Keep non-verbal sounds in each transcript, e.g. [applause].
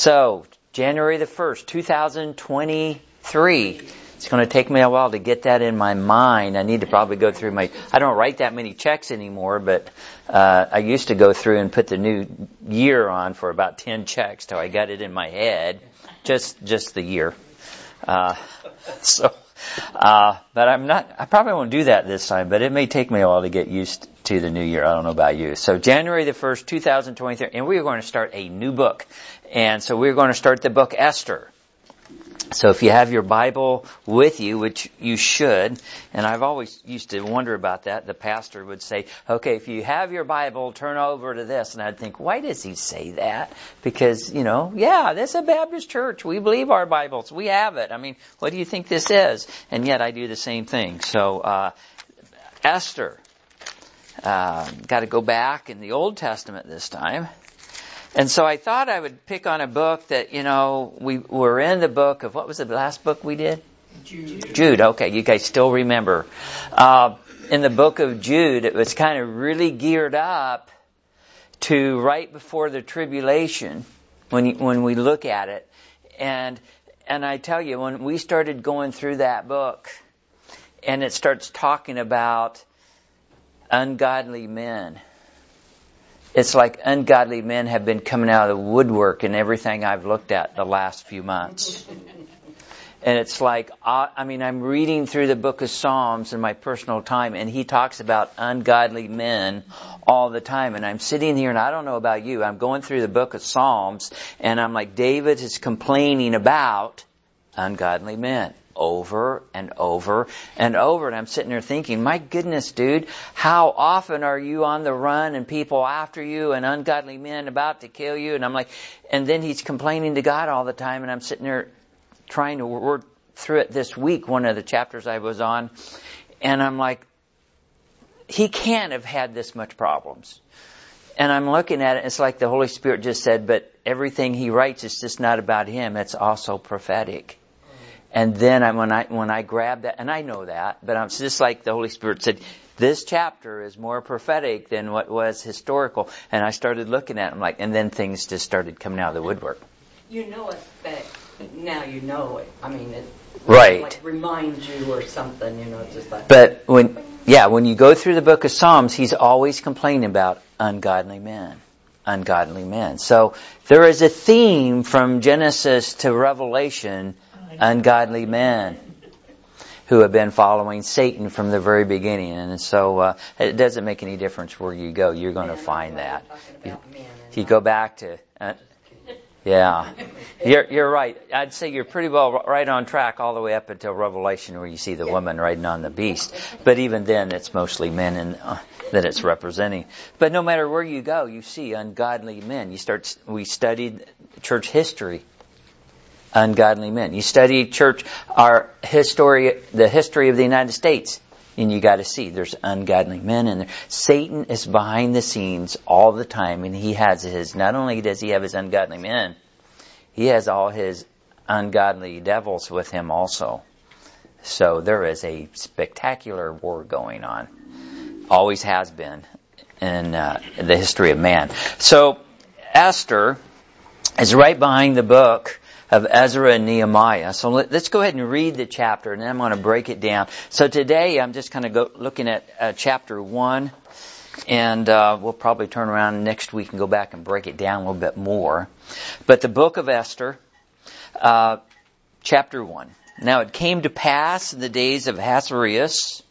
So, January the 1st, 2023. It's going to take me a while to get that in my mind. I need to probably go through my, I don't write that many checks anymore, but, uh, I used to go through and put the new year on for about 10 checks till I got it in my head. Just, just the year. Uh, [laughs] so, uh, but I'm not, I probably won't do that this time, but it may take me a while to get used to the new year. I don't know about you. So January the 1st, 2023, and we are going to start a new book. And so we're going to start the book Esther. So if you have your Bible with you, which you should, and I've always used to wonder about that, the pastor would say, okay, if you have your Bible, turn over to this. And I'd think, why does he say that? Because, you know, yeah, this is a Baptist church. We believe our Bibles. We have it. I mean, what do you think this is? And yet I do the same thing. So, uh, Esther, uh, got to go back in the Old Testament this time. And so I thought I would pick on a book that, you know, we were in the book of, what was the last book we did? Jude. Jude, okay, you guys still remember. Uh, in the book of Jude, it was kind of really geared up to right before the tribulation when, you, when we look at it. And, and I tell you, when we started going through that book, and it starts talking about ungodly men, it's like ungodly men have been coming out of the woodwork in everything I've looked at the last few months. [laughs] And it's like, uh, I mean, I'm reading through the book of Psalms in my personal time, and he talks about ungodly men all the time. And I'm sitting here, and I don't know about you, I'm going through the book of Psalms, and I'm like, David is complaining about ungodly men over and over and over. And I'm sitting there thinking, my goodness, dude, how often are you on the run and people after you and ungodly men about to kill you? And I'm like, and then he's complaining to God all the time. And I'm sitting there trying to work through it this week, one of the chapters I was on. And I'm like, he can't have had this much problems. And I'm looking at it, it's like the Holy Spirit just said, but everything he writes is just not about him, it's also prophetic. And then I, when I when I grabbed that, and I know that, but I'm just like the Holy Spirit said, this chapter is more prophetic than what was historical. And I started looking at them like, and then things just started coming out of the woodwork. You know it, but now you know it. I mean, it Right. like reminds you or something. You know, it's just like. But when, yeah, when you go through the book of Psalms, he's always complaining about ungodly men. Ungodly men. So there is a theme from Genesis to Revelation, ungodly men who have been following Satan from the very beginning. And so uh, it doesn't make any difference where you go. You're going to find that. Talking about men and If you go back to, uh, yeah, [laughs] you're you're right. I'd say you're pretty well right on track all the way up until Revelation, where you see the woman riding on the beast. But even then, it's mostly men and uh, that it's representing. But no matter where you go, you see ungodly men. You start. We studied church history. Ungodly men. You study church, our history, the history of the United States, and you got to see there's ungodly men in there. Satan is behind the scenes all the time, and he has his. Not only does he have his ungodly men, he has all his ungodly devils with him also. So there is a spectacular war going on. Always has been in uh, the history of man. So Esther is right behind the book of Ezra and Nehemiah. So let, us go ahead and read the chapter, and then I'm going to break it down. So today I'm just kind of go, looking at uh, chapter one, and uh, we'll probably turn around next week and go back and break it down a little bit more. But the book of Esther, uh, chapter one. Now it came to pass in the days of Ahasuerus.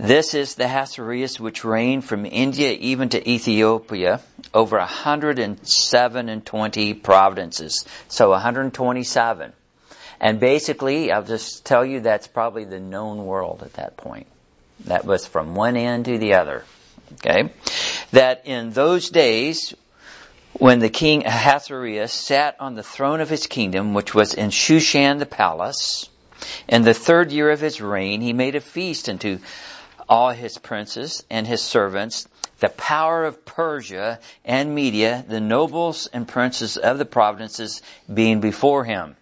This is the Ahasuerus which reigned from India even to Ethiopia over 107 and 20 provinces. So 127. And basically, I'll just tell you that's probably the known world at that point. That was from one end to the other. Okay? That in those days, when the king Ahasuerus sat on the throne of his kingdom, which was in Shushan the palace, in the third year of his reign, he made a feast unto all his princes and his servants, the power of Persia and Media, the nobles and princes of the provinces being before him.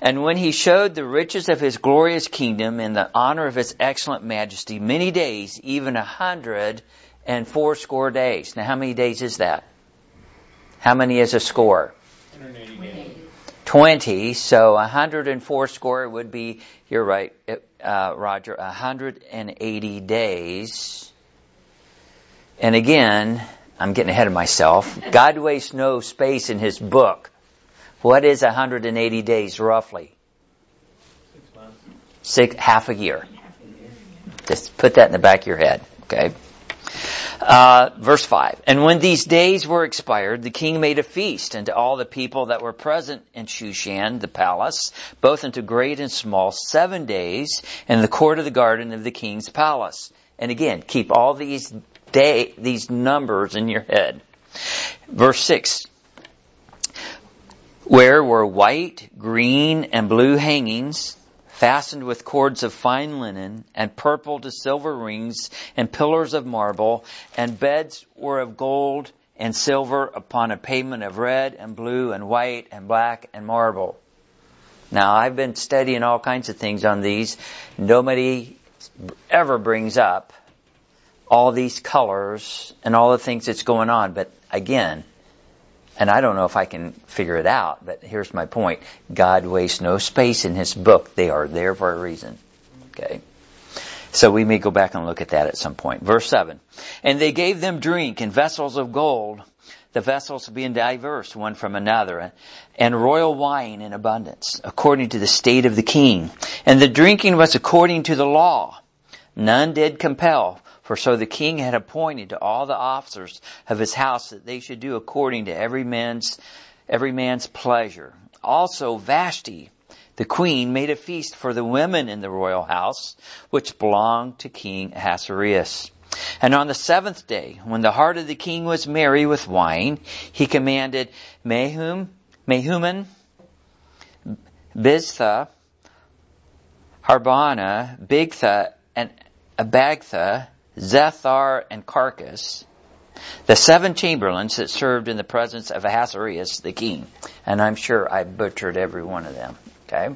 And when he showed the riches of his glorious kingdom and the honor of his excellent majesty, many days, even a hundred and fourscore days. Now how many days is that? How many is a score? 20, so 104 score would be, you're right, uh, Roger, 180 days. And again, I'm getting ahead of myself. God wastes no space in His book. What is 180 days roughly? Six months. Six, half a year. Just put that in the back of your head, okay? Uh, verse 5. And when these days were expired, the king made a feast unto all the people that were present in Shushan, the palace, both unto great and small, seven days in the court of the garden of the king's palace. And again, keep all these day, these numbers in your head. Verse 6. Where were white, green, and blue hangings, fastened with cords of fine linen, and purple to silver rings, and pillars of marble, and beds were of gold and silver upon a pavement of red and blue and white and black and marble. Now I've been studying all kinds of things on these. Nobody ever brings up all these colors and all the things that's going on, but again, and I don't know if I can figure it out, but here's my point. God wastes no space in His book. They are there for a reason. Okay? So we may go back and look at that at some point. Verse 7. And they gave them drink in vessels of gold, the vessels being diverse one from another, and royal wine in abundance, according to the state of the king. And the drinking was according to the law. None did compel, for so the king had appointed to all the officers of his house that they should do according to every man's, every man's pleasure. Also Vashti, the queen, made a feast for the women in the royal house, which belonged to King Ahasuerus. And on the seventh day, when the heart of the king was merry with wine, he commanded Mehum, Mehuman, Biztha, Harbana, Bigtha, and Abagtha, Zethar, and Carcas, the seven chamberlains that served in the presence of Ahasuerus the king. And I'm sure I butchered every one of them. Okay?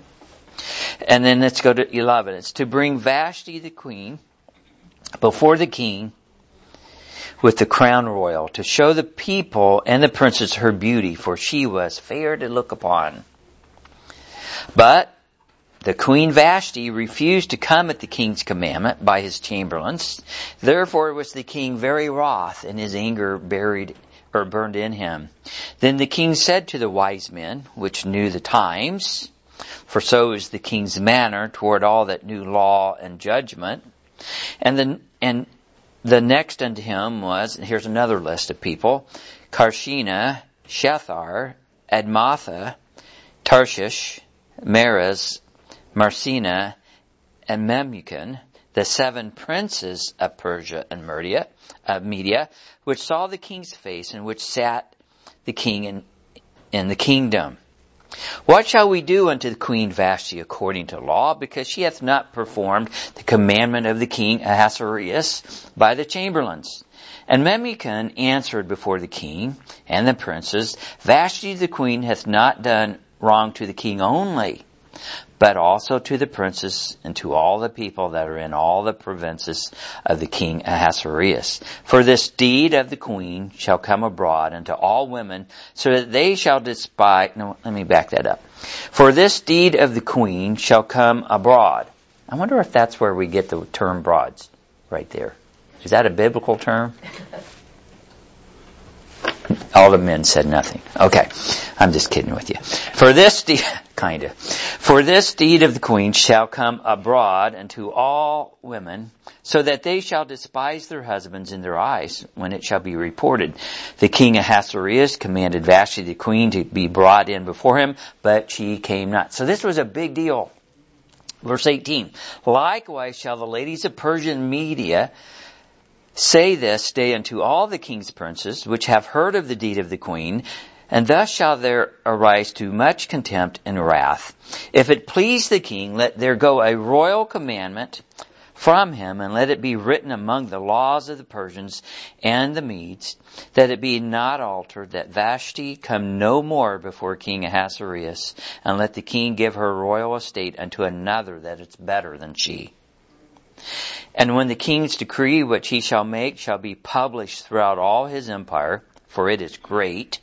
And then let's go to 11. It's to bring Vashti the queen before the king with the crown royal to show the people and the princess her beauty, for she was fair to look upon. But the queen Vashti refused to come at the king's commandment by his chamberlains. Therefore was the king very wroth, and his anger buried or burned in him. Then the king said to the wise men, which knew the times, for so is the king's manner toward all that knew law and judgment, and the and the next unto him was, and here's another list of people, Carshena, Shethar, Admatha, Tarshish, Meres, Marsena, and Memucan, the seven princes of Persia and Media, uh, Media, which saw the king's face and which sat the king in, in the kingdom. What shall we do unto the queen Vashti according to law? Because she hath not performed the commandment of the king Ahasuerus by the chamberlains. And Memucan answered before the king and the princes, Vashti the queen hath not done wrong to the king only, but also to the princes and to all the people that are in all the provinces of the king Ahasuerus. For this deed of the queen shall come abroad unto all women, so that they shall despise, no, let me back that up. For this deed of the queen shall come abroad. I wonder if that's where we get the term broads, right there. Is that a biblical term? [laughs] All the men said nothing. Okay. I'm just kidding with you. For this deed, [laughs] kinda. For this deed of the queen shall come abroad unto all women, so that they shall despise their husbands in their eyes when it shall be reported. The king Ahasuerus commanded Vashti the queen to be brought in before him, but she came not. So this was a big deal. Verse 18. Likewise shall the ladies of Persian Media Say this day unto all the king's princes, which have heard of the deed of the queen, and thus shall there arise too much contempt and wrath. If it please the king, let there go a royal commandment from him, and let it be written among the laws of the Persians and the Medes, that it be not altered, that Vashti come no more before King Ahasuerus, and let the king give her royal estate unto another that is better than she. And when the king's decree which he shall make shall be published throughout all his empire, for it is great,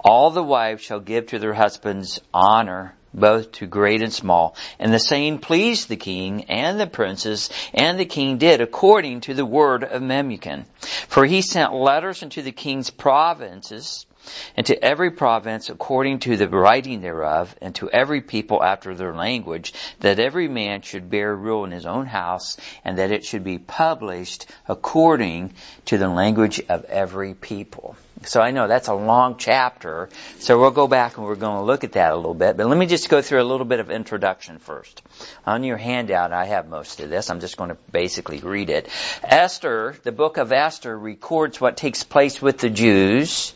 All the wives shall give to their husbands honor, both to great and small. And the saying pleased the king and the princes, and the king did according to the word of Memucan. For he sent letters into the king's provinces, and to every province according to the writing thereof, and to every people after their language, that every man should bear rule in his own house, and that it should be published according to the language of every people. So I know that's a long chapter, so we'll go back and we're going to look at that a little bit, but let me just go through a little bit of introduction first. On your handout, I have most of this. I'm just going to basically read it. Esther, the book of Esther records what takes place with the Jews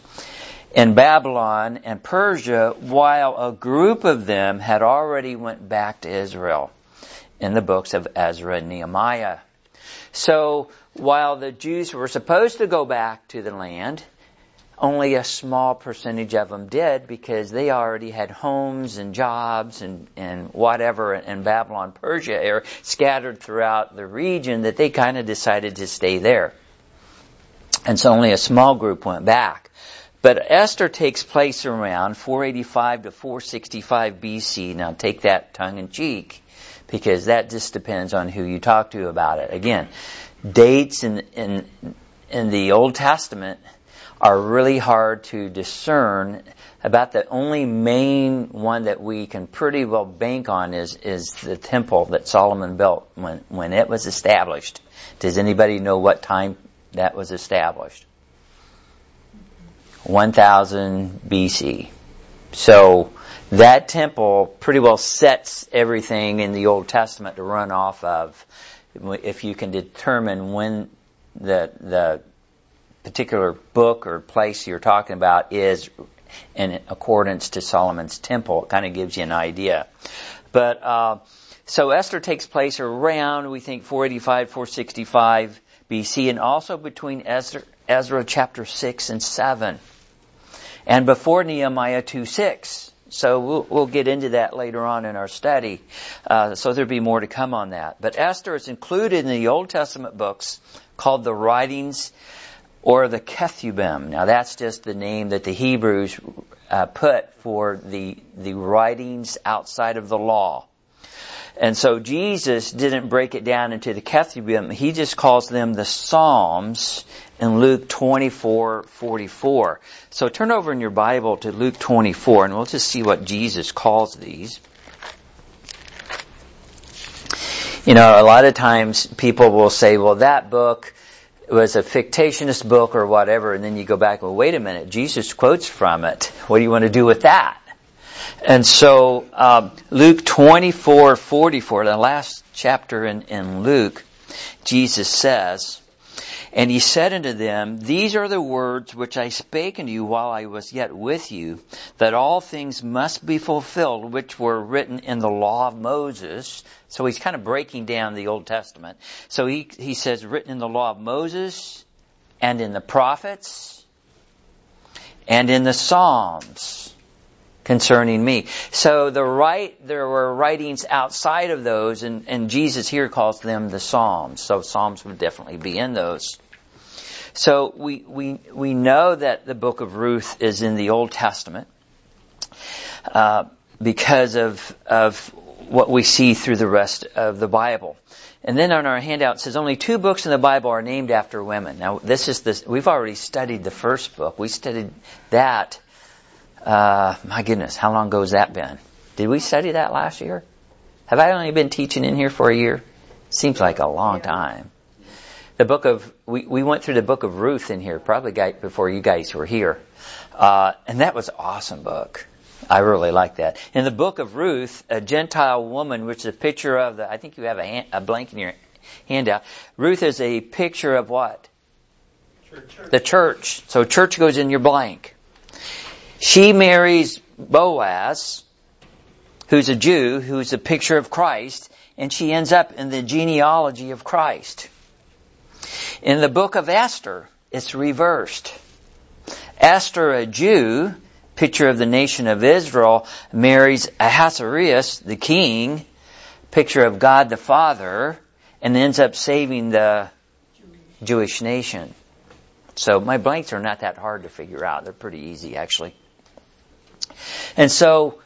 in Babylon and Persia while a group of them had already went back to Israel in the books of Ezra and Nehemiah. So while the Jews were supposed to go back to the land, only a small percentage of them did because they already had homes and jobs and, and whatever in Babylon, Persia area scattered throughout the region that they kind of decided to stay there. And so only a small group went back. But Esther takes place around 485 to 465 BC. Now take that tongue in cheek because that just depends on who you talk to about it. Again, dates in, in, in the Old Testament are really hard to discern. About the only main one that we can pretty well bank on is, is the temple that Solomon built when, when it was established. Does anybody know what time that was established? 1000 BC. So that temple pretty well sets everything in the Old Testament to run off of if you can determine when the the particular book or place you're talking about is in accordance to Solomon's temple. It kind of gives you an idea. But uh, so Esther takes place around we think 485, 465 BC, and also between Ezra, Ezra chapter six and seven, and before Nehemiah two six. So we'll, we'll, get into that later on in our study. Uh, so there'll be more to come on that. But Esther is included in the Old Testament books called the writings or the Ketubim. Now that's just the name that the Hebrews uh, put for the the writings outside of the law. And so Jesus didn't break it down into the Ketubim. He just calls them the Psalms in Luke 24:44. So turn over in your Bible to Luke 24 and we'll just see what Jesus calls these. You know, a lot of times people will say, well, that book was a fictitious book or whatever, and then you go back, well, wait a minute, Jesus quotes from it. What do you want to do with that? And so, um, Luke 24, 44, the last chapter in, in Luke, Jesus says, and he said unto them, These are the words which I spake unto you while I was yet with you, that all things must be fulfilled which were written in the law of Moses. So he's kind of breaking down the Old Testament. So he, he says, written in the law of Moses, and in the prophets, and in the Psalms concerning me. So the right, there were writings outside of those, and, and Jesus here calls them the Psalms. So Psalms would definitely be in those. So we, we, we know that the book of Ruth is in the Old Testament, uh, because of, of what we see through the rest of the Bible. And then on our handout it says only two books in the Bible are named after women. Now this is this, we've already studied the first book. We studied that, uh, my goodness, how long ago has that been? Did we study that last year? Have I only been teaching in here for a year? Seems like a long time the book of we, we went through the book of Ruth in here probably before you guys were here, uh, and that was an awesome book. I really like that. In the book of Ruth, a Gentile woman, which is a picture of the I think you have a, hand, a blank in your handout. Ruth is a picture of what? Church. The church. So church goes in your blank. She marries Boaz, who's a Jew, who's a picture of Christ, and she ends up in the genealogy of Christ. In the book of Esther, it's reversed. Esther, a Jew, picture of the nation of Israel, marries Ahasuerus, the king, picture of God the Father, and ends up saving the Jewish nation. So my blanks are not that hard to figure out. They're pretty easy actually. And so,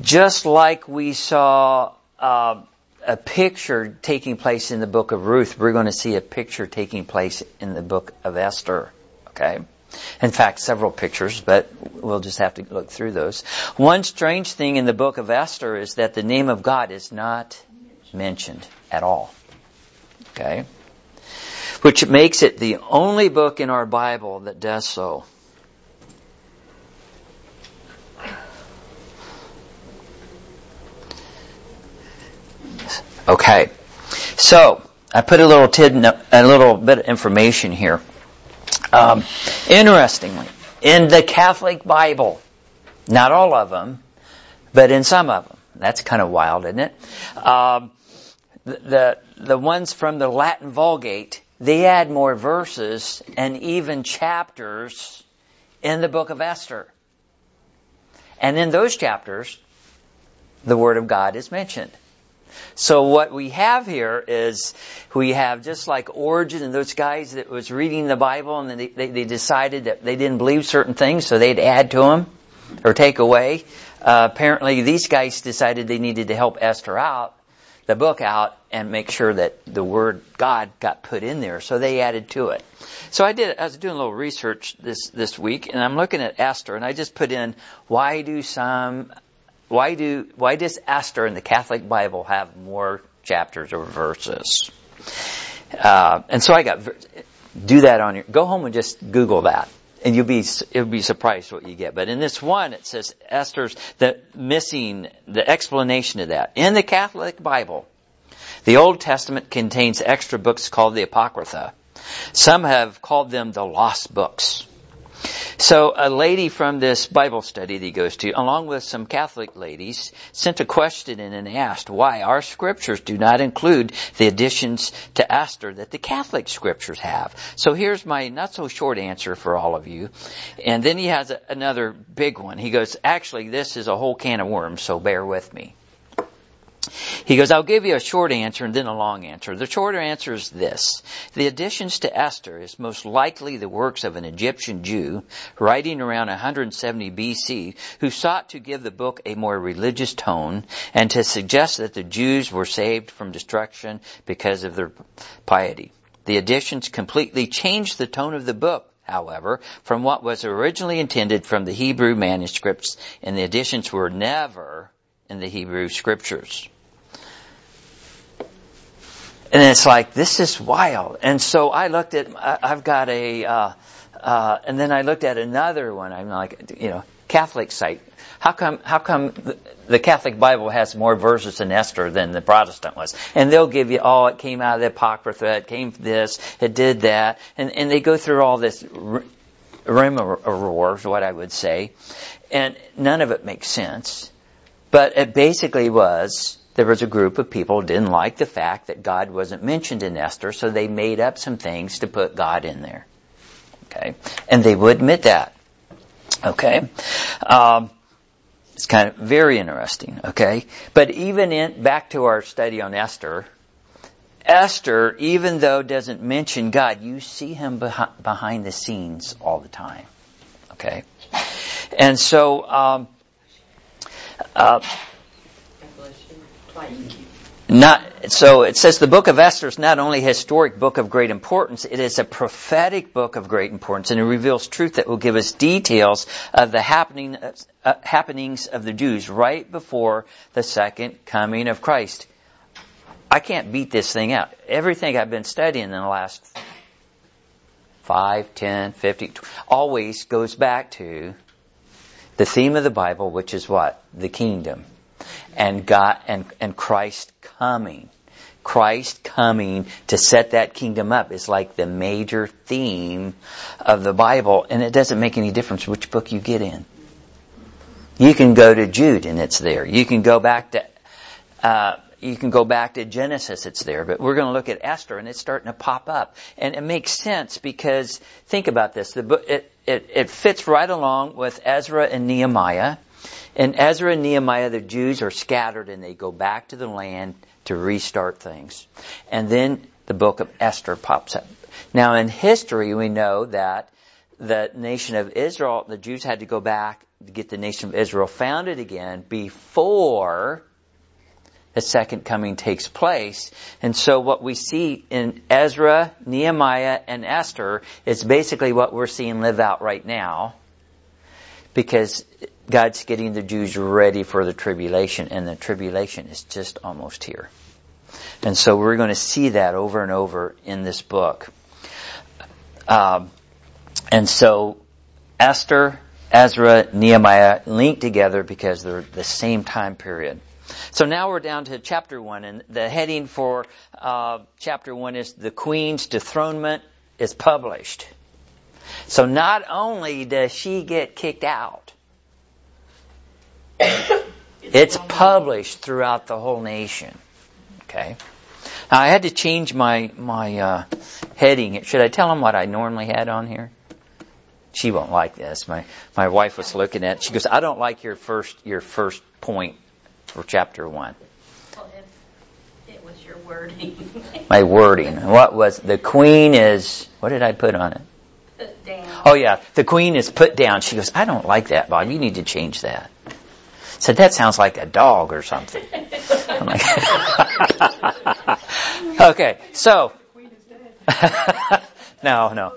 just like we saw uh, a picture taking place in the book of Ruth, we're going to see a picture taking place in the book of Esther. Okay? In fact, several pictures, but we'll just have to look through those. One strange thing in the book of Esther is that the name of God is not mentioned at all. Okay? Which makes it the only book in our Bible that does so. Okay. So, I put a little tid, a little bit of information here. Um, interestingly, in the Catholic Bible, not all of them, but in some of them, that's kind of wild, isn't it? Um, the the ones from the Latin Vulgate, they add more verses and even chapters in the book of Esther. And in those chapters, the Word of God is mentioned. So what we have here is we have just like Origen and those guys that was reading the Bible and they, they, they decided that they didn't believe certain things, so they'd add to them or take away. Uh, apparently these guys decided they needed to help Esther out, the book out, and make sure that the word God got put in there. So they added to it. So I did, I was doing a little research this, this week and I'm looking at Esther and I just put in, why do some why do why does Esther in the Catholic Bible have more chapters or verses? Uh, and so I got do that on your go home and just Google that, and you'll be you'll be surprised what you get. But in this one, it says Esther's the missing the explanation of that in the Catholic Bible. The Old Testament contains extra books called the Apocrypha. Some have called them the lost books. So a lady from this Bible study that he goes to, along with some Catholic ladies, sent a question in and asked why our scriptures do not include the additions to Esther that the Catholic scriptures have. So here's my not so short answer for all of you. And then he has a, another big one. He goes, actually this is a whole can of worms, so bear with me. He goes, I'll give you a short answer and then a long answer. The shorter answer is this. The additions to Esther is most likely the works of an Egyptian Jew writing around 170 BC who sought to give the book a more religious tone and to suggest that the Jews were saved from destruction because of their piety. The additions completely changed the tone of the book however, from what was originally intended from the Hebrew manuscripts, and the additions were never in the Hebrew scriptures. And it's like, this is wild. And so I looked at, I've got a, uh, uh, and then I looked at another one. I'm like, you know, Catholic site. How come, how come the Catholic Bible has more verses in Esther than the Protestant was? And they'll give you, oh, it came out of the Apocrypha, it came this, it did that. And, and they go through all this rigmarole, what I would say. And none of it makes sense. But it basically was there was a group of people didn't like the fact that God wasn't mentioned in Esther, so they made up some things to put God in there. Okay, and they would admit that. Okay, um, it's kind of very interesting. Okay, but even in back to our study on Esther, Esther, even though doesn't mention God, you see him behind the scenes all the time. Okay, and so. Um, uh, not, so it says the book of Esther is not only a historic book of great importance, it is a prophetic book of great importance, and it reveals truth that will give us details of the happening, uh, happenings of the Jews right before the second coming of Christ. I can't beat this thing out. Everything I've been studying in the last 5, 10, 50, always goes back to the theme of the Bible, which is what? The kingdom. And God, and, and Christ coming. Christ coming to set that kingdom up is like the major theme of the Bible, and it doesn't make any difference which book you get in. You can go to Jude and it's there. You can go back to, uh, you can go back to Genesis, it's there, but we're going to look at Esther and it's starting to pop up. And it makes sense because think about this. The book, it, it, it fits right along with Ezra and Nehemiah. In Ezra and Nehemiah, the Jews are scattered and they go back to the land to restart things. And then the book of Esther pops up. Now, in history, we know that the nation of Israel, the Jews had to go back to get the nation of Israel founded again before the second coming takes place. And so what we see in Ezra, Nehemiah, and Esther is basically what we're seeing live out right now because God's getting the Jews ready for the tribulation and the tribulation is just almost here. And so we're going to see that over and over in this book. Um, and so Esther, Ezra, Nehemiah link together because they're the same time period. So now we're down to chapter one, and the heading for uh, chapter one is the Queen's dethronement is published. So not only does she get kicked out, it's published throughout the whole nation. Okay. Now I had to change my my uh, heading. Should I tell them what I normally had on here? She won't like this. My my wife was looking at. It. She goes, "I don't like your first your first point for chapter one." Well, it, it was your wording. [laughs] my wording. What was the queen is? What did I put on it? Put down. Oh yeah, the queen is put down. She goes, "I don't like that, Bob. You need to change that." Said, that sounds like a dog or something. I'm like, [laughs] okay, so, [laughs] no, no.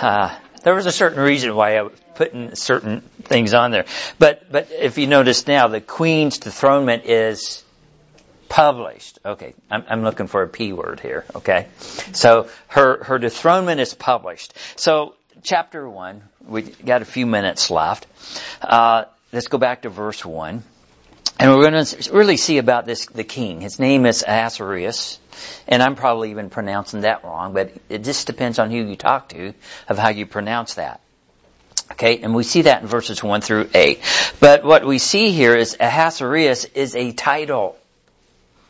Uh, there was a certain reason why I was putting certain things on there. But, but if you notice now, the queen's dethronement is published. Okay, I'm, I'm looking for a P word here, okay? So her, her dethronement is published. So chapter one, we got a few minutes left. Uh, let's go back to verse 1. And we're going to really see about this, the king. His name is Ahasuerus. And I'm probably even pronouncing that wrong, but it just depends on who you talk to of how you pronounce that. Okay, and we see that in verses 1 through 8. But what we see here is Ahasuerus is a title.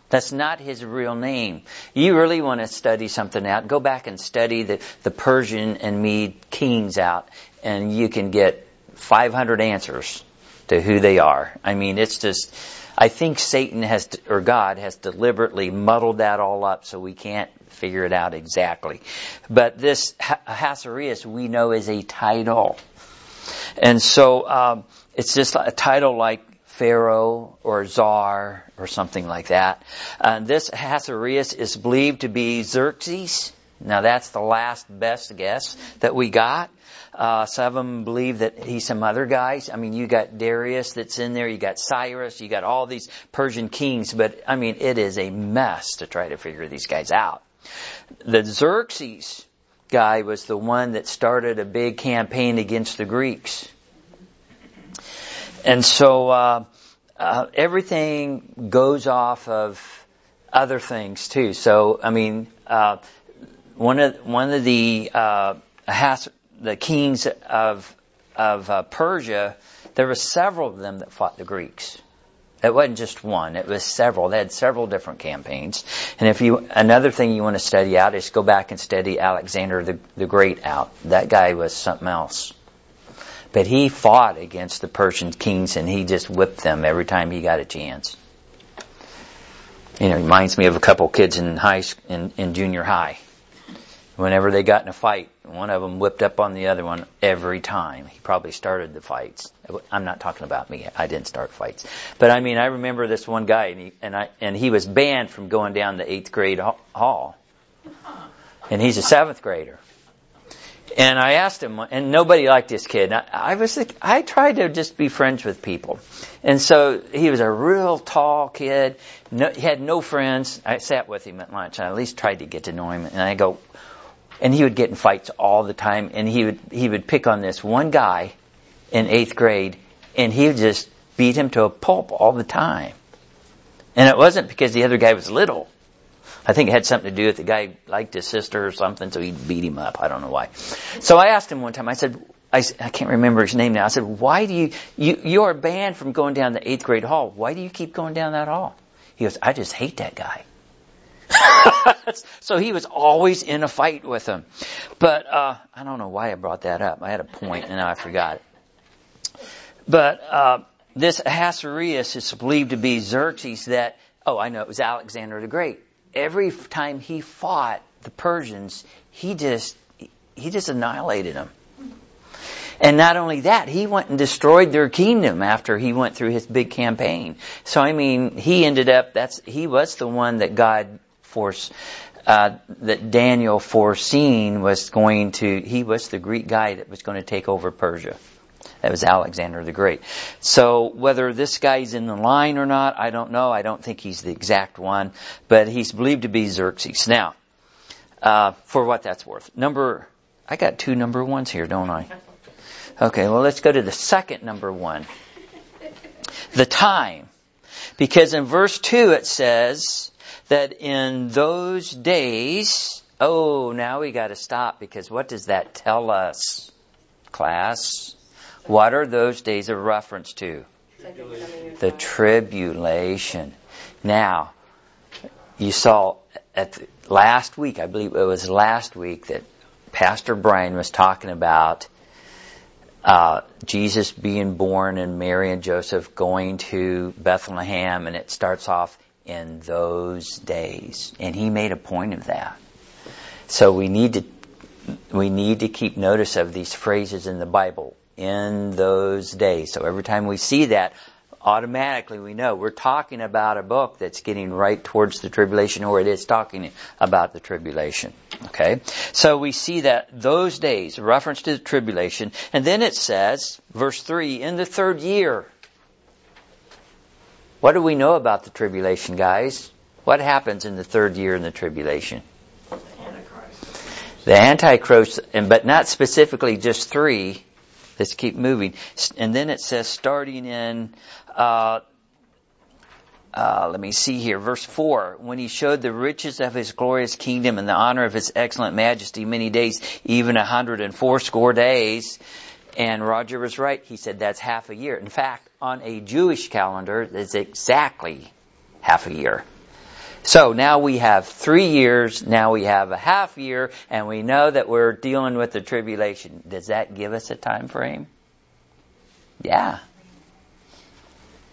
That's not his real name. You really want to study something out, go back and study the, the Persian and Mede kings out, and you can get 500 answers to who they are. I mean, it's just, I think Satan has, or God has deliberately muddled that all up so we can't figure it out exactly. But this Ahasuerus we know is a title. And so, um, it's just a title like Pharaoh or Czar or something like that. Uh, this Ahasuerus is believed to be Xerxes. Now that's the last best guess that we got. Uh, some of them believe that he's some other guys. I mean, you got Darius that's in there, you got Cyrus, you got all these Persian kings, but I mean, it is a mess to try to figure these guys out. The Xerxes guy was the one that started a big campaign against the Greeks. And so, uh, uh, everything goes off of other things too. So, I mean, uh, one of one of the uh, has, the kings of of uh, Persia, there were several of them that fought the Greeks. It wasn't just one; it was several. They had several different campaigns. And if you another thing you want to study out is go back and study Alexander the, the Great out. That guy was something else. But he fought against the Persian kings and he just whipped them every time he got a chance. You know, reminds me of a couple kids in high in, in junior high whenever they got in a fight, one of them whipped up on the other one every time. He probably started the fights. I'm not talking about me. I didn't start fights. But I mean, I remember this one guy and he, and I, and he was banned from going down the eighth grade hall. And he's a seventh grader. And I asked him, and nobody liked this kid. I, I was, I tried to just be friends with people. And so he was a real tall kid. No, he had no friends. I sat with him at lunch. I at least tried to get to know him. And I go, and he would get in fights all the time and he would he would pick on this one guy in eighth grade and he would just beat him to a pulp all the time and it wasn't because the other guy was little i think it had something to do with the guy liked his sister or something so he'd beat him up i don't know why so i asked him one time i said I, I can't remember his name now. I said, why do you, you, you are banned from going down the eighth grade hall. Why do you keep going down that hall? He goes, I just hate that guy. [laughs] so he was always in a fight with them. But uh, I don't know why I brought that up. I had a point and I forgot it. But uh, this Ahasuerus is believed to be Xerxes that, oh, I know, it was Alexander the Great. Every time he fought the Persians, he just he just annihilated them. And not only that, he went and destroyed their kingdom after he went through his big campaign. So I mean, he ended up that's he was the one that God forced uh, that Daniel foreseen was going to he was the Greek guy that was going to take over Persia. That was Alexander the Great. So whether this guy's in the line or not, I don't know. I don't think he's the exact one, but he's believed to be Xerxes. Now, uh, for what that's worth. Number, I got two number ones here, don't I? Okay, well let's go to the second number one. The time. Because in verse 2 it says that in those days, oh, now we gotta stop because what does that tell us, class? What are those days a reference to? The tribulation. Now, you saw at the, last week, I believe it was last week that Pastor Brian was talking about uh, Jesus being born and Mary and Joseph going to Bethlehem, and it starts off in those days, and he made a point of that. So we need to we need to keep notice of these phrases in the Bible in those days. So every time we see that, automatically we know we're talking about a book that's getting right towards the tribulation or it is talking about the tribulation. Okay? So we see that those days, reference to the tribulation, and then it says, verse 3, in the third year. What do we know about the tribulation, guys? What happens in the third year in the tribulation? The Antichrist, and but not specifically just three, Let's keep moving. And then it says, starting in, uh, uh, let me see here, verse 4. When he showed the riches of his glorious kingdom and the honor of his excellent majesty many days, even a hundred and fourscore days. And Roger was right. He said that's half a year. In fact, on a Jewish calendar, it's exactly half a year. So now we have three years, now we have a half year, and we know that we're dealing with the tribulation. Does that give us a time frame? Yeah.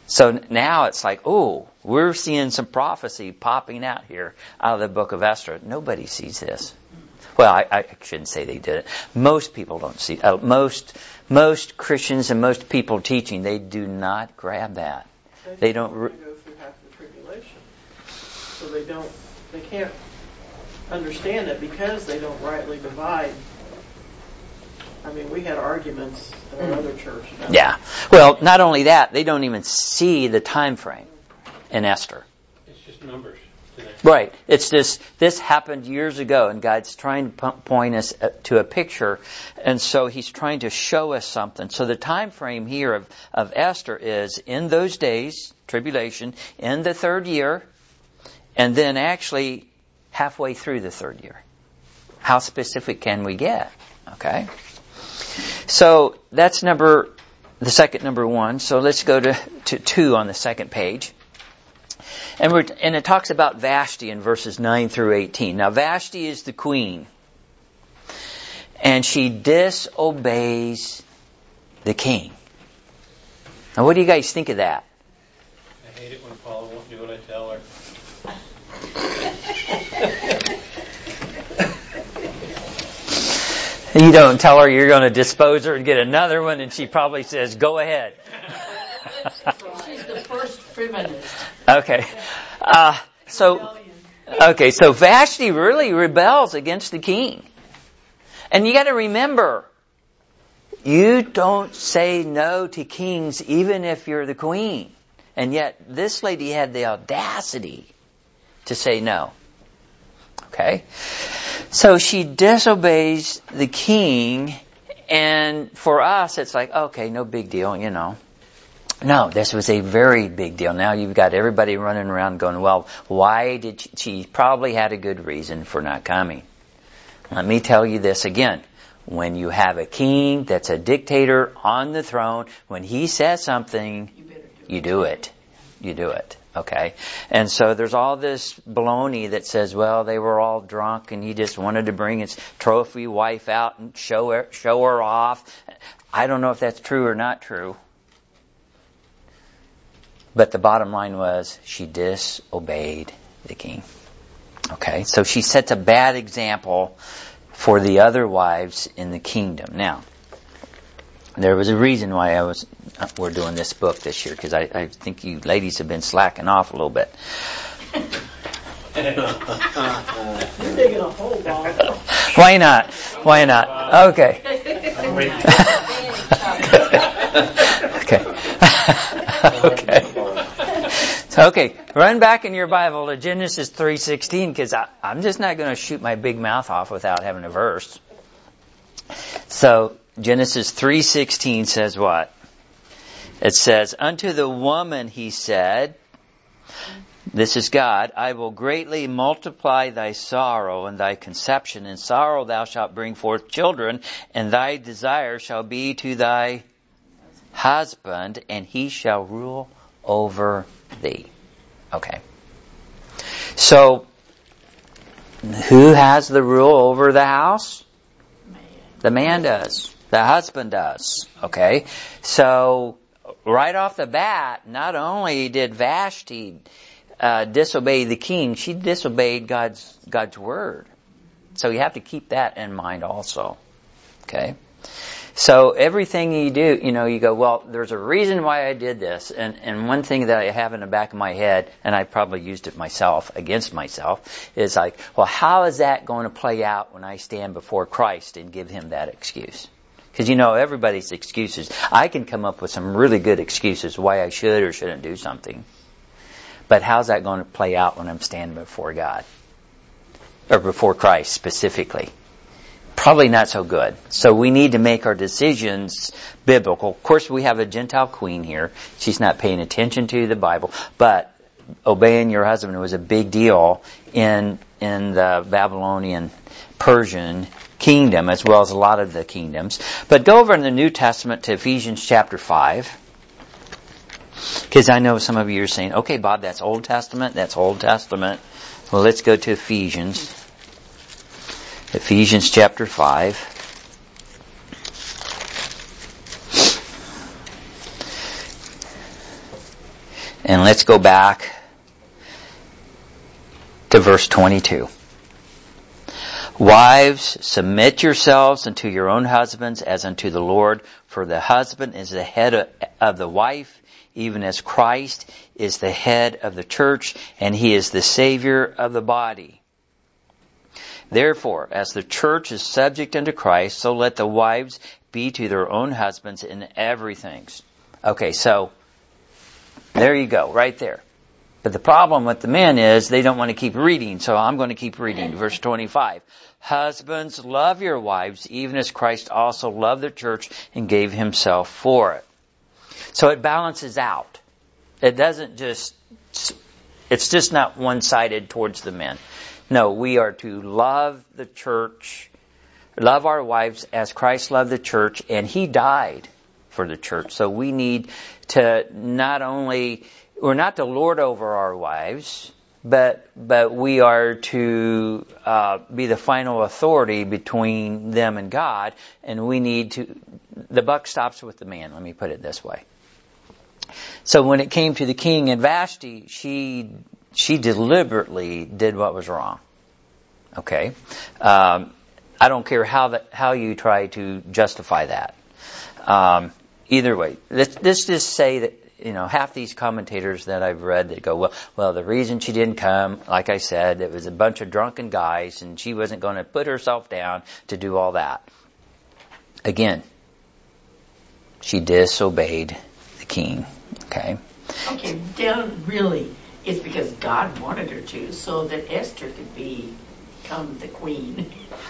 So now it's like, oh, we're seeing some prophecy popping out here out of the book of Esther. Nobody sees this. Well, I, I shouldn't say they did it. Most people don't see. Uh, most most Christians and most people teaching, they do not grab that. They don't. Re- go through half the tribulation. so they don't, they can't understand it because they don't rightly divide. I mean, we had arguments at our other church. About yeah. Well, not only that, they don't even see the time frame in Esther. It's just numbers. Right. It's this, this happened years ago and God's trying to point us uh, to a picture and so He's trying to show us something. So the time frame here of, of Esther is in those days, tribulation, in the third year, and then actually halfway through the third year. How specific can we get? Okay. So that's number, the second number one. So let's go to, to two on the second page. And, we're, and it talks about Vashti in verses 9 through 18. Now Vashti is the queen. And she disobeys the king. Now what do you guys think of that? I hate it when Paula won't do what I tell her. You don't tell her you're going to dispose her and get another one, and she probably says, "Go ahead." Okay, uh, so okay, so Vashti really rebels against the king, and you got to remember, you don't say no to kings even if you're the queen, and yet this lady had the audacity to say no. Okay? So she disobeys the king, and for us, it's like, okay, no big deal, you know. No, this was a very big deal. Now you've got everybody running around going, well, why did she, she probably had a good reason for not coming. Let me tell you this again. When you have a king that's a dictator on the throne, when he says something, you do it. You do it. Okay? And so there's all this baloney that says, well, they were all drunk and he just wanted to bring his trophy wife out and show her, show her off. I don't know if that's true or not true. But the bottom line was she disobeyed the king. Okay, so she sets a bad example for the other wives in the kingdom. Now, there was a reason why I was uh, we're doing this book this year because I, I think you ladies have been slacking off a little bit. You're digging a hole, Bob. [laughs] Why not? Why not? Okay. [laughs] okay. [laughs] okay. Okay, run back in your Bible to Genesis 3.16 because I'm just not going to shoot my big mouth off without having a verse. So, Genesis 3.16 says what? It says, Unto the woman he said, this is God, I will greatly multiply thy sorrow and thy conception. In sorrow thou shalt bring forth children, and thy desire shall be to thy husband, and he shall rule over thee. Okay. So, who has the rule over the house? The man does. The husband does. Okay. So, right off the bat, not only did Vashti uh, disobey the king, she disobeyed God's God's word. So you have to keep that in mind also. Okay. So everything you do, you know, you go, well, there's a reason why I did this. And, and one thing that I have in the back of my head, and I probably used it myself, against myself, is like, well, how is that going to play out when I stand before Christ and give him that excuse? Because you know, everybody's excuses. I can come up with some really good excuses why I should or shouldn't do something. But how's that going to play out when I'm standing before God? Or before Christ specifically? Probably not so good. So we need to make our decisions biblical. Of course, we have a Gentile queen here. She's not paying attention to the Bible, but obeying your husband was a big deal in in the Babylonian Persian kingdom as well as a lot of the kingdoms. But go over in the New Testament to Ephesians chapter 5. Because I know some of you are saying, okay, Bob, that's Old Testament, that's Old Testament. Well, let's go to Ephesians. Ephesians chapter 5. And let's go back to verse 22. Wives, submit yourselves unto your own husbands as unto the Lord, for the husband is the head of the wife, even as Christ is the head of the church, and he is the Savior of the body. Therefore, as the church is subject unto Christ, so let the wives be to their own husbands in everything. Okay, so there you go, right there. But the problem with the men is they don't want to keep reading, so I'm going to keep reading. Verse 25. Husbands, love your wives, even as Christ also loved the church and gave himself for it. So it balances out. It doesn't just, it's just not one-sided towards the men. No, we are to love the church, love our wives as Christ loved the church, and He died for the church. So we need to not only, we're not to lord over our wives, but but we are to uh, be the final authority between them and God, and we need to. The buck stops with the man. Let me put it this way. So when it came to the king and Vashti, she she deliberately did what was wrong. Okay, um, I don't care how that how you try to justify that. Um, either way, let's, let's just say that you know, half these commentators that I've read that go, well, well, the reason she didn't come, like I said, it was a bunch of drunken guys and she wasn't going to put herself down to do all that. Again, she disobeyed the king. Okay. Okay, down really, it's because God wanted her to, so that Esther could be become the queen.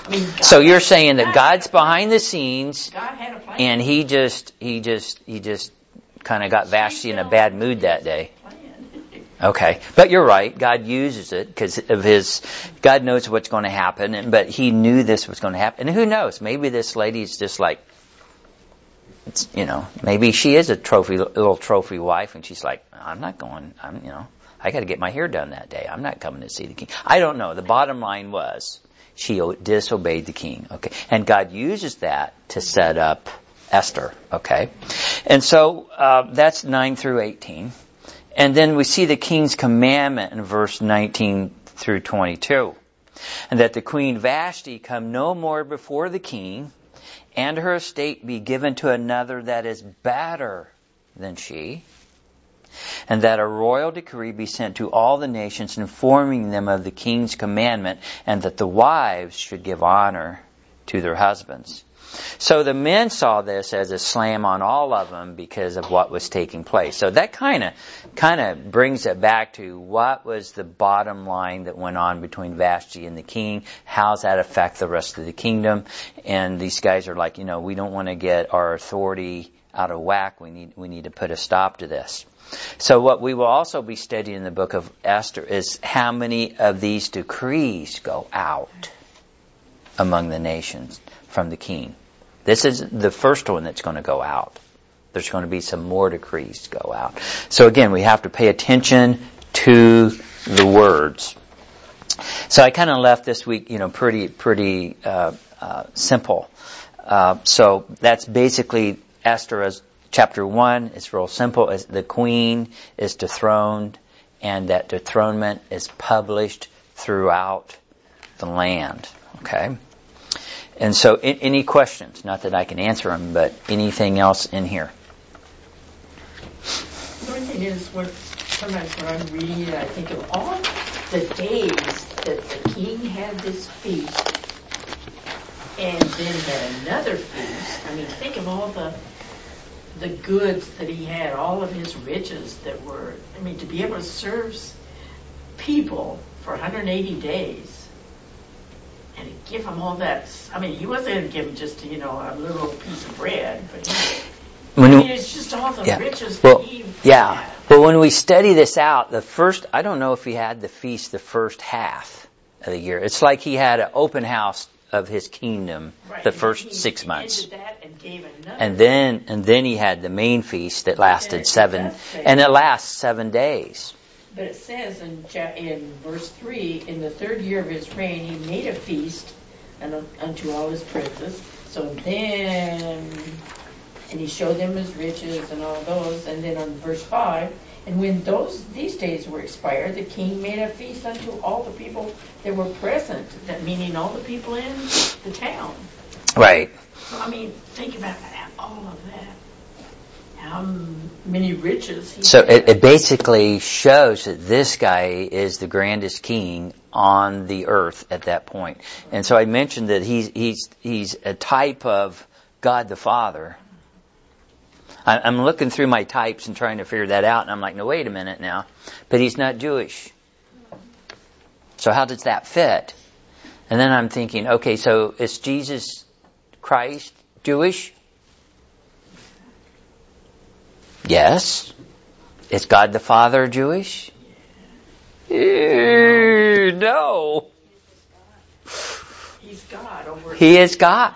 I mean, God So you're saying that God's behind the scenes God had a plan. and he just, he just, he just kind of got Vashti in a bad mood that day. Okay, but you're right. God uses it because of His. God knows what's going to happen, and, but He knew this was going to happen. And who knows? Maybe this lady's just like, it's, you know, maybe she is a trophy, little trophy wife, and she's like, I'm not going. I'm, you know, I got to get my hair done that day. I'm not coming to see the king. I don't know. The bottom line was she disobeyed the king. Okay, and God uses that to set up Esther. Okay, and so uh, that's nine through eighteen. And then we see the king's commandment in verse 19 through 22. And that the queen Vashti come no more before the king, and her estate be given to another that is better than she, and that a royal decree be sent to all the nations informing them of the king's commandment, and that the wives should give honor to their husbands. So the men saw this as a slam on all of them because of what was taking place. So that kind of kind of brings it back to what was the bottom line that went on between Vashti and the king. How's that affect the rest of the kingdom? And these guys are like, you know, we don't want to get our authority out of whack. We need we need to put a stop to this. So what we will also be studying in the book of Esther is how many of these decrees go out among the nations from the king. This is the first one that's going to go out. There's going to be some more decrees to go out. So again, we have to pay attention to the words. So I kind of left this week, you know, pretty pretty uh, uh, simple. Uh, so that's basically Esther as chapter one. It's real simple. As the queen is dethroned, and that dethronement is published throughout the land. Okay. And so, any questions? Not that I can answer them, but anything else in here? The only thing is, what, sometimes when I'm reading it, I think of all the days that the king had this feast and then had another feast. I mean, think of all the the goods that he had, all of his riches that were, I mean, to be able to serve people for 180 days and give them all that, I mean, he wasn't going to give them just, you know, a little piece of bread, but he, When I mean, it's just all the Yeah. riches Well, that he yeah. had. But when we study this out, the first, I don't know if he had the feast the first half of the year. It's like he had an open house of his kingdom Right, the first he six months. that and. And then, and then he had the main feast that lasted seven, and it lasts seven days. But it says in, in verse 3, in the third year of his reign, he made a feast un- unto all his princes. So then, and he showed them his riches and all those. And then on verse 5, and when those these days were expired, the king made a feast unto all the people that were present, that meaning all the people in the town. Right. So, I mean, think about that, all of that. How many riches he So it, it basically shows that this guy is the grandest king on the earth at that point. And so I mentioned that he's he's he's a type of God the Father. I'm looking through my types and trying to figure that out, and I'm like, no, wait a minute now. But he's not Jewish. So how does that fit? And then I'm thinking, okay, so is Jesus Christ Jewish? Yes. Is God the Father Jewish? No. He's God He is God.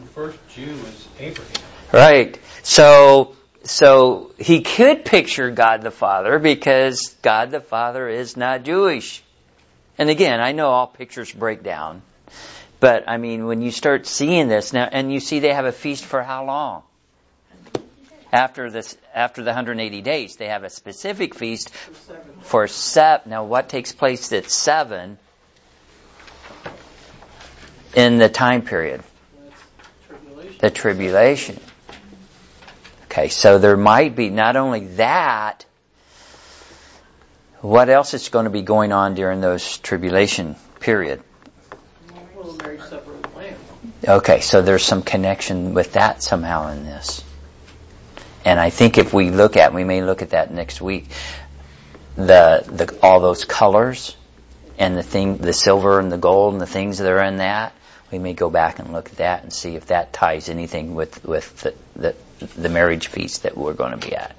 The first Jew was Abraham. Right. So, so he could picture God the Father because God the Father is not Jewish. And again, I know all pictures break down. But I mean, when you start seeing this now, and you see they have a feast for how long? After this, after the 180 days, they have a specific feast for seven. Now, what takes place at seven in the time period? Tribulation. The tribulation. Okay, so there might be not only that, what else is going to be going on during those tribulation period? Well, the marriage supper of the Lamb. Okay, so there's some connection with that somehow in this. And I think if we look at, we may look at that next week, the, the, all those colors and the thing, the silver and the gold and the things that are in that, we may go back and look at that and see if that ties anything with, with the, the, the marriage feast that we're going to be at.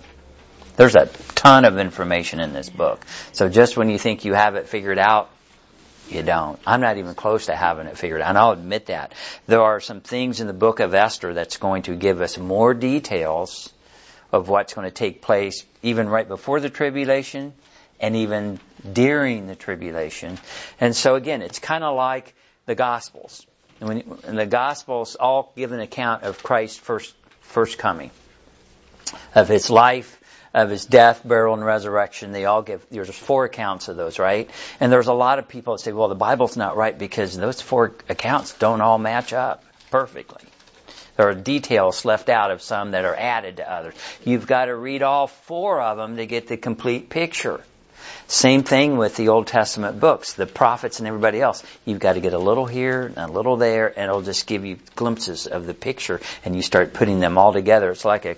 There's a ton of information in this book. So just when you think you have it figured out, you don't. I'm not even close to having it figured out, and I'll admit that. There are some things in the book of Esther that's going to give us more details of what's going to take place even right before the tribulation and even during the tribulation. And so again, it's kind of like the Gospels. And, when, and the Gospels all give an account of Christ's first, first coming, of his life, of his death, burial, and resurrection. They all give, there's four accounts of those, right? And there's a lot of people that say, well, the Bible's not right because those four accounts don't all match up perfectly. There are details left out of some that are added to others. You've got to read all four of them to get the complete picture. Same thing with the Old Testament books, the prophets and everybody else. You've got to get a little here and a little there, and it'll just give you glimpses of the picture, and you start putting them all together. It's like a,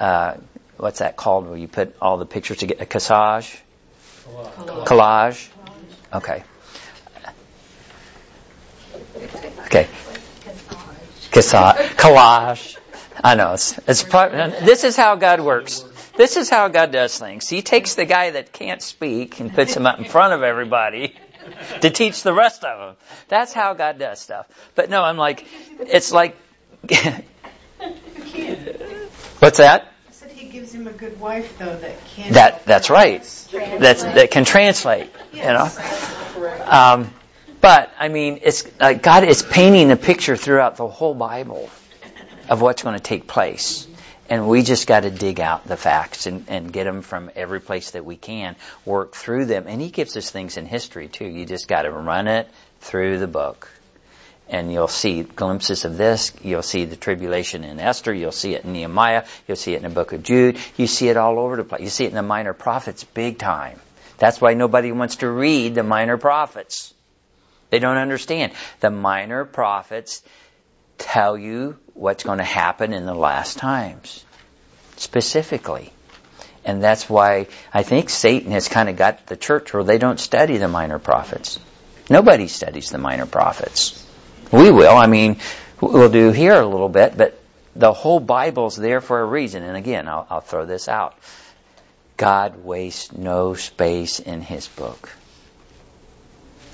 uh, what's that called where you put all the pictures together? A cassage? Collage. Collage? Okay. Okay. Collage. I know. It's, it's probably, this is how God works. This is how God does things. He takes the guy that can't speak and puts him up in front of everybody [laughs] to teach the rest of them. That's how God does stuff. But no, I'm like, it's like, [laughs] what's that? He gives him a good wife, though, that can. That that's right. That's that can translate. You know. Um, but I mean, it's uh, God is painting a picture throughout the whole Bible of what's going to take place, and we just got to dig out the facts and, and get them from every place that we can, work through them, and He gives us things in history too. You just got to run it through the book. And you'll see glimpses of this. You'll see the tribulation in Esther. You'll see it in Nehemiah. You'll see it in the book of Jude. You see it all over the place. You see it in the minor prophets big time. That's why nobody wants to read the minor prophets. They don't understand. The minor prophets tell you what's going to happen in the last times. Specifically. And that's why I think Satan has kind of got the church where they don't study the minor prophets. Nobody studies the minor prophets. We will. I mean, we'll do here a little bit, but the whole Bible's there for a reason. And again, I'll, I'll throw this out. God wastes no space in His book.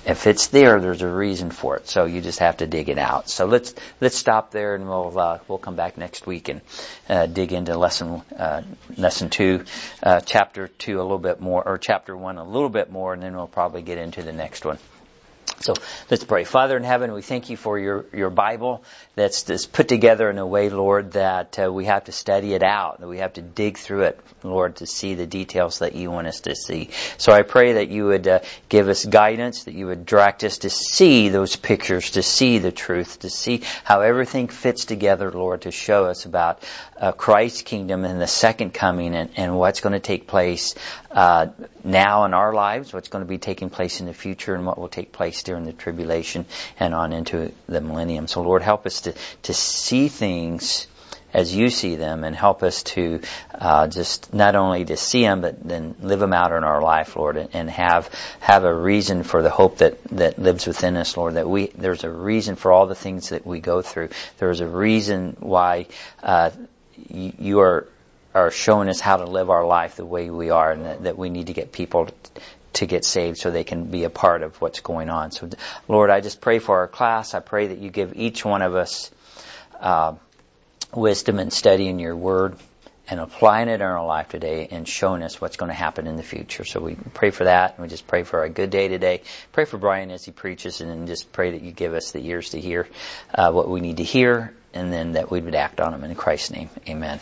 If it's there, there's a reason for it. So you just have to dig it out. So let's let's stop there, and we'll uh, we'll come back next week and uh, dig into lesson uh, lesson two, uh, chapter two a little bit more, or chapter one a little bit more, and then we'll probably get into the next one. So let's pray. Father in heaven, we thank you for your, your Bible that's, that's put together in a way, Lord, that uh, we have to study it out, that we have to dig through it, Lord, to see the details that you want us to see. So I pray that you would uh, give us guidance, that you would direct us to see those pictures, to see the truth, to see how everything fits together, Lord, to show us about uh, Christ's kingdom and the second coming and, and what's going to take place uh, now in our lives, what's going to be taking place in the future, and what will take place during the tribulation and on into the millennium. So, Lord, help us to, to see things as you see them and help us to uh, just not only to see them but then live them out in our life lord and, and, have have a reason for the hope that that lives within us lord that we there's a reason for all the things that we go through there's a reason why uh, you, you are are showing us how to live our life the way we are and that, that we need to get people to get saved so they can be a part of what's going on. So, Lord, I just pray for our class. I pray that you give each one of us uh, wisdom in your word and applying it in our life today and showing us what's going to happen in the future. So we pray for that and we just pray for a good day today. Pray for Brian as he preaches and just pray that you give us the ears to hear uh, what we need to hear and then that we would act on them in Christ's name. Amen.